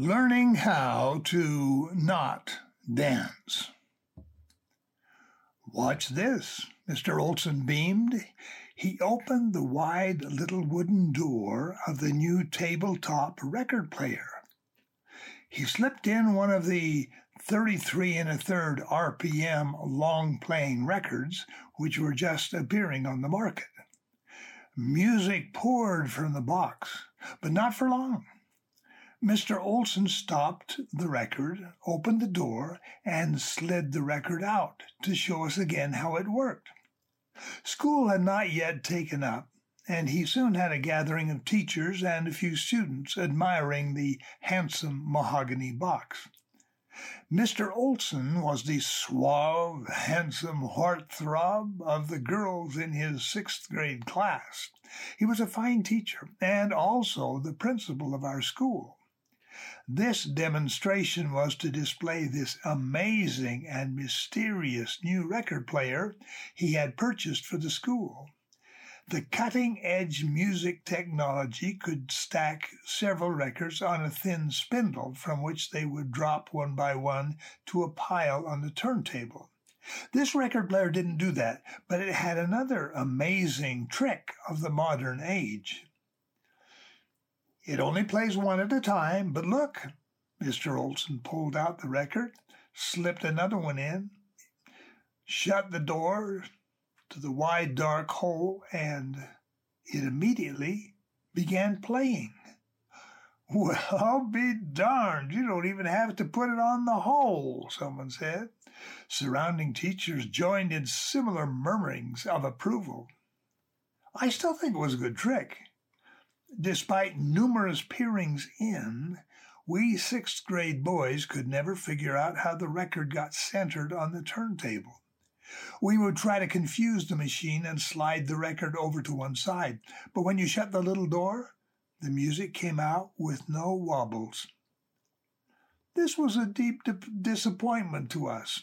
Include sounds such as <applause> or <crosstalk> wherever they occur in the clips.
Learning how to not dance. Watch this, Mr. Olson beamed. He opened the wide little wooden door of the new tabletop record player. He slipped in one of the 33 and a third RPM long playing records, which were just appearing on the market. Music poured from the box, but not for long. Mr. Olson stopped the record, opened the door, and slid the record out to show us again how it worked. School had not yet taken up, and he soon had a gathering of teachers and a few students admiring the handsome mahogany box. Mr. Olson was the suave, handsome heartthrob of the girls in his sixth grade class. He was a fine teacher and also the principal of our school. This demonstration was to display this amazing and mysterious new record player he had purchased for the school. The cutting edge music technology could stack several records on a thin spindle from which they would drop one by one to a pile on the turntable. This record player didn't do that, but it had another amazing trick of the modern age. It only plays one at a time, but look, Mr. Olson pulled out the record, slipped another one in, shut the door, to the wide dark hole, and it immediately began playing. <laughs> Well, be darned. You don't even have to put it on the hole, someone said. Surrounding teachers joined in similar murmurings of approval. I still think it was a good trick. Despite numerous peerings in, we sixth grade boys could never figure out how the record got centered on the turntable. We would try to confuse the machine and slide the record over to one side, but when you shut the little door, the music came out with no wobbles. This was a deep disappointment to us.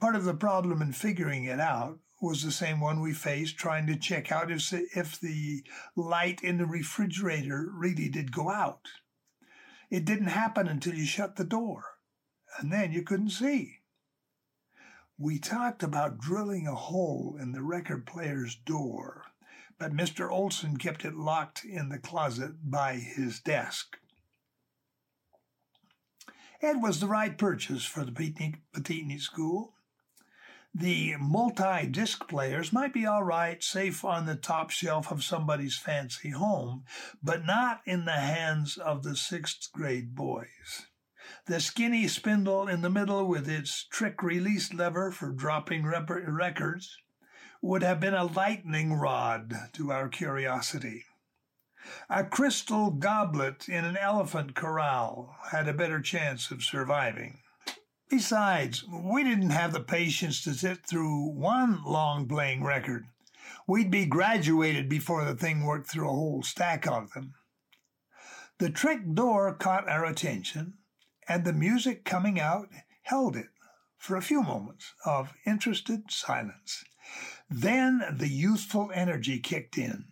Part of the problem in figuring it out was the same one we faced trying to check out if, if the light in the refrigerator really did go out. It didn't happen until you shut the door, and then you couldn't see. We talked about drilling a hole in the record player's door, but Mr. Olson kept it locked in the closet by his desk. It was the right purchase for the Petitney School. The multi disc players might be all right, safe on the top shelf of somebody's fancy home, but not in the hands of the sixth grade boys. The skinny spindle in the middle with its trick release lever for dropping rep- records would have been a lightning rod to our curiosity. A crystal goblet in an elephant corral had a better chance of surviving. Besides, we didn't have the patience to sit through one long playing record. We'd be graduated before the thing worked through a whole stack of them. The trick door caught our attention, and the music coming out held it for a few moments of interested silence. Then the youthful energy kicked in.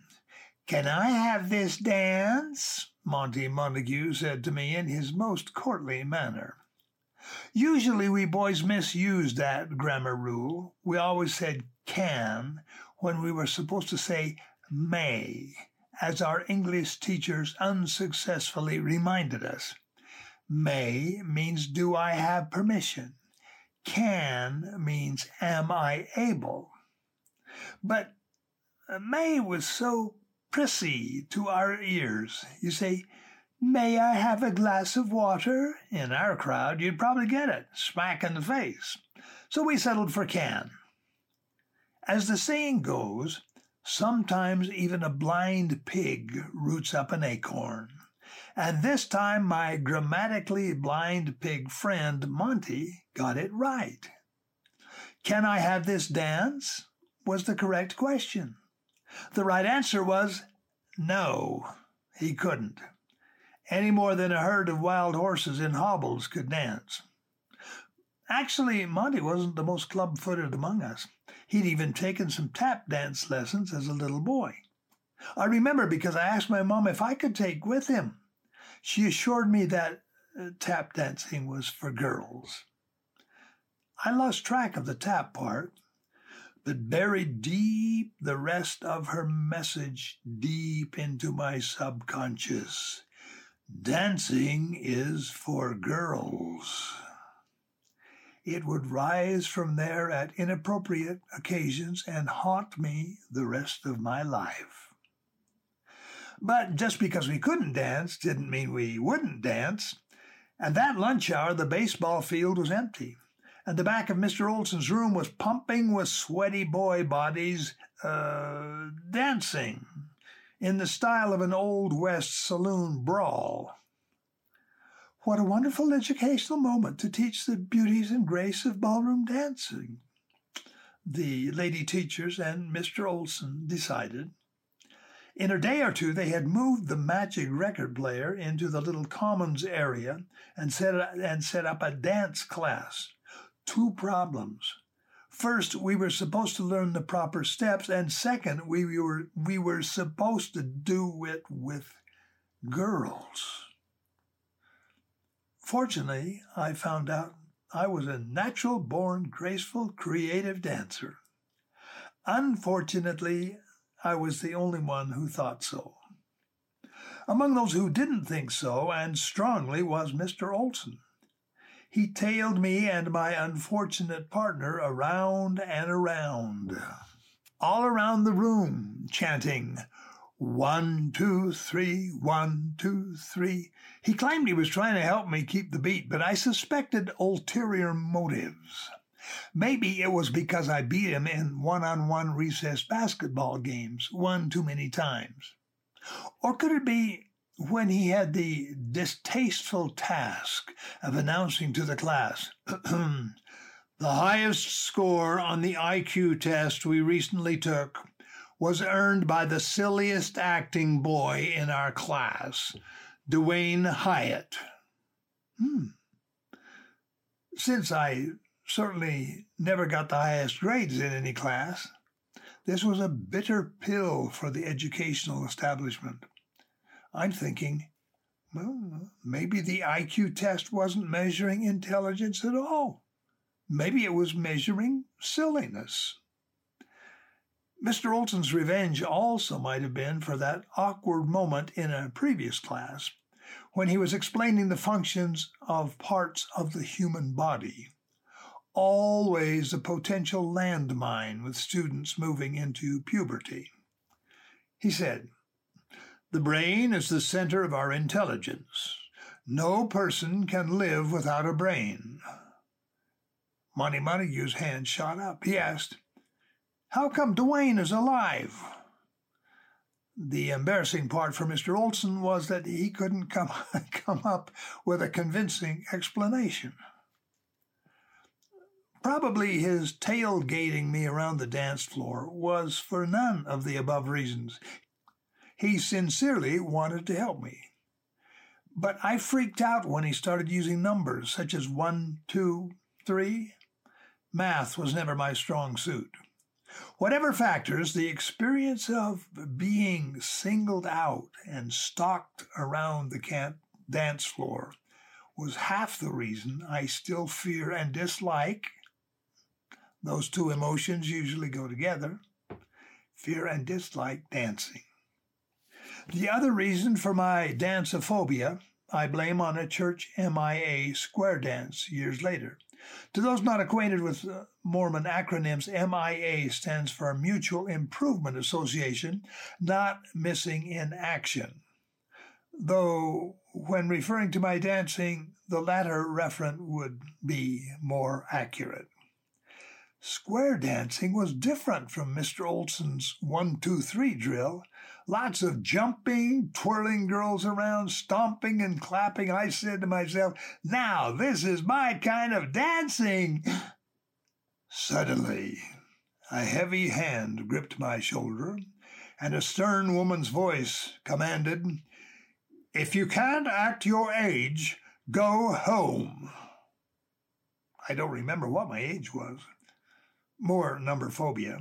Can I have this dance? Monty Montague said to me in his most courtly manner. Usually we boys misused that grammar rule. We always said can when we were supposed to say may, as our English teachers unsuccessfully reminded us. May means do I have permission? Can means am I able? But may was so prissy to our ears. You say, May I have a glass of water? In our crowd, you'd probably get it, smack in the face. So we settled for can. As the saying goes, sometimes even a blind pig roots up an acorn. And this time my grammatically blind pig friend Monty got it right. Can I have this dance? was the correct question. The right answer was no, he couldn't, any more than a herd of wild horses in hobbles could dance. Actually, Monty wasn't the most club footed among us. He'd even taken some tap dance lessons as a little boy. I remember because I asked my mom if I could take with him. She assured me that uh, tap dancing was for girls. I lost track of the tap part, but buried deep the rest of her message deep into my subconscious. Dancing is for girls. It would rise from there at inappropriate occasions and haunt me the rest of my life. But just because we couldn't dance didn't mean we wouldn't dance. And that lunch hour, the baseball field was empty. And the back of Mr. Olson's room was pumping with sweaty boy bodies uh, dancing in the style of an Old West saloon brawl. What a wonderful educational moment to teach the beauties and grace of ballroom dancing, the lady teachers and Mr. Olson decided. In a day or two, they had moved the magic record player into the little commons area and set, and set up a dance class. Two problems. First, we were supposed to learn the proper steps, and second, we were, we were supposed to do it with girls. Fortunately, I found out I was a natural born, graceful, creative dancer. Unfortunately, I was the only one who thought so. Among those who didn't think so, and strongly, was Mr. Olson. He tailed me and my unfortunate partner around and around, all around the room, chanting, one, two, three, one, two, three. He claimed he was trying to help me keep the beat, but I suspected ulterior motives. Maybe it was because I beat him in one on one recess basketball games one too many times. Or could it be when he had the distasteful task of announcing to the class, <clears throat> the highest score on the IQ test we recently took was earned by the silliest acting boy in our class, Dwayne Hyatt. Hmm. Since I certainly never got the highest grades in any class, this was a bitter pill for the educational establishment. I'm thinking, well, maybe the IQ test wasn't measuring intelligence at all. Maybe it was measuring silliness. Mr. Olson's revenge also might have been for that awkward moment in a previous class when he was explaining the functions of parts of the human body. Always a potential landmine with students moving into puberty. He said, The brain is the center of our intelligence. No person can live without a brain. Monty Montague's hand shot up. He asked, how come Dwayne is alive? The embarrassing part for Mr. Olson was that he couldn't come, <laughs> come up with a convincing explanation. Probably his tailgating me around the dance floor was for none of the above reasons. He sincerely wanted to help me. But I freaked out when he started using numbers such as one, two, three. Math was never my strong suit. Whatever factors, the experience of being singled out and stalked around the dance floor was half the reason I still fear and dislike. Those two emotions usually go together fear and dislike dancing. The other reason for my danceophobia I blame on a church MIA square dance years later. To those not acquainted with uh, Mormon acronyms, MIA stands for Mutual Improvement Association, not Missing in Action. Though, when referring to my dancing, the latter referent would be more accurate. Square dancing was different from Mr. Olson's one, two, three drill. Lots of jumping, twirling girls around, stomping and clapping. I said to myself, now this is my kind of dancing. Suddenly, a heavy hand gripped my shoulder, and a stern woman's voice commanded, If you can't act your age, go home. I don't remember what my age was more number phobia,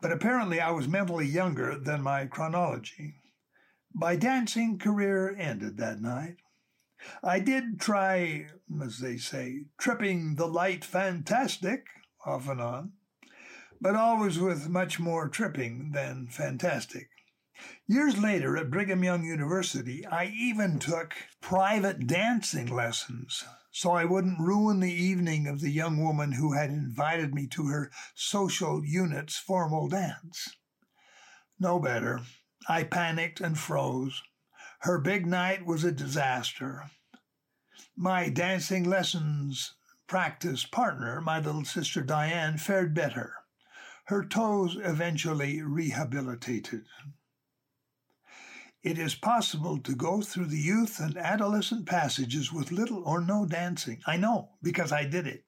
but apparently I was mentally younger than my chronology. My dancing career ended that night. I did try, as they say, tripping the light fantastic off and on, but always with much more tripping than fantastic. Years later at Brigham Young University, I even took private dancing lessons so I wouldn't ruin the evening of the young woman who had invited me to her social unit's formal dance. No better. I panicked and froze. Her big night was a disaster. My dancing lessons practice partner, my little sister Diane, fared better. Her toes eventually rehabilitated. It is possible to go through the youth and adolescent passages with little or no dancing. I know, because I did it.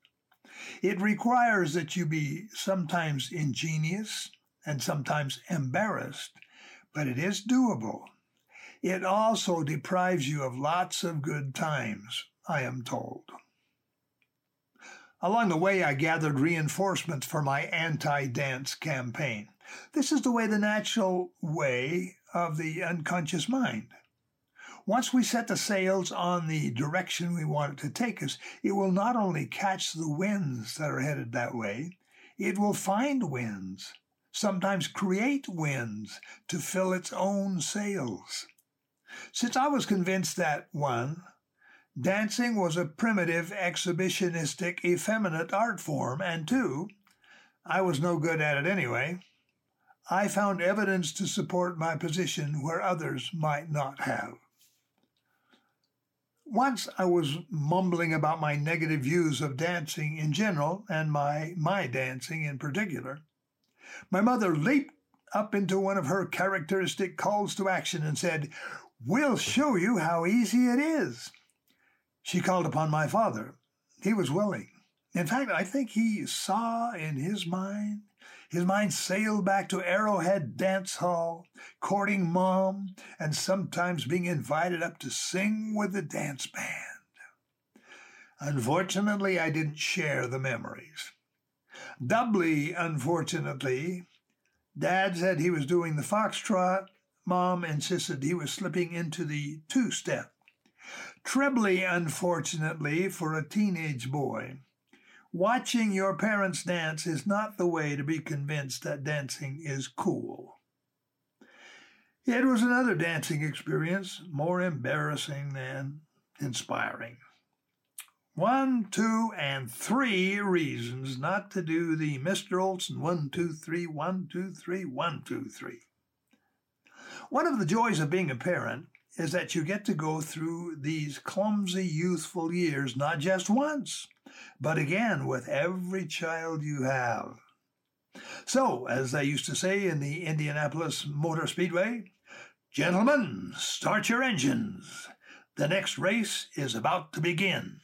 It requires that you be sometimes ingenious and sometimes embarrassed, but it is doable. It also deprives you of lots of good times, I am told. Along the way, I gathered reinforcements for my anti dance campaign. This is the way the natural way of the unconscious mind. Once we set the sails on the direction we want it to take us, it will not only catch the winds that are headed that way, it will find winds, sometimes create winds to fill its own sails. Since I was convinced that, one, dancing was a primitive, exhibitionistic, effeminate art form, and two, I was no good at it anyway, I found evidence to support my position where others might not have. Once I was mumbling about my negative views of dancing in general and my my dancing in particular. My mother leaped up into one of her characteristic calls to action and said, We'll show you how easy it is. She called upon my father. He was willing. In fact, I think he saw in his mind his mind sailed back to Arrowhead Dance Hall, courting Mom, and sometimes being invited up to sing with the dance band. Unfortunately, I didn't share the memories. Doubly unfortunately, Dad said he was doing the foxtrot. Mom insisted he was slipping into the two step. Trebly unfortunately for a teenage boy. Watching your parents dance is not the way to be convinced that dancing is cool. It was another dancing experience, more embarrassing than inspiring. One, two, and three reasons not to do the Mr. Olson one, two, three, one, two, three, one, two, three. One of the joys of being a parent is that you get to go through these clumsy youthful years not just once, but again with every child you have. So, as they used to say in the Indianapolis Motor Speedway, gentlemen, start your engines. The next race is about to begin.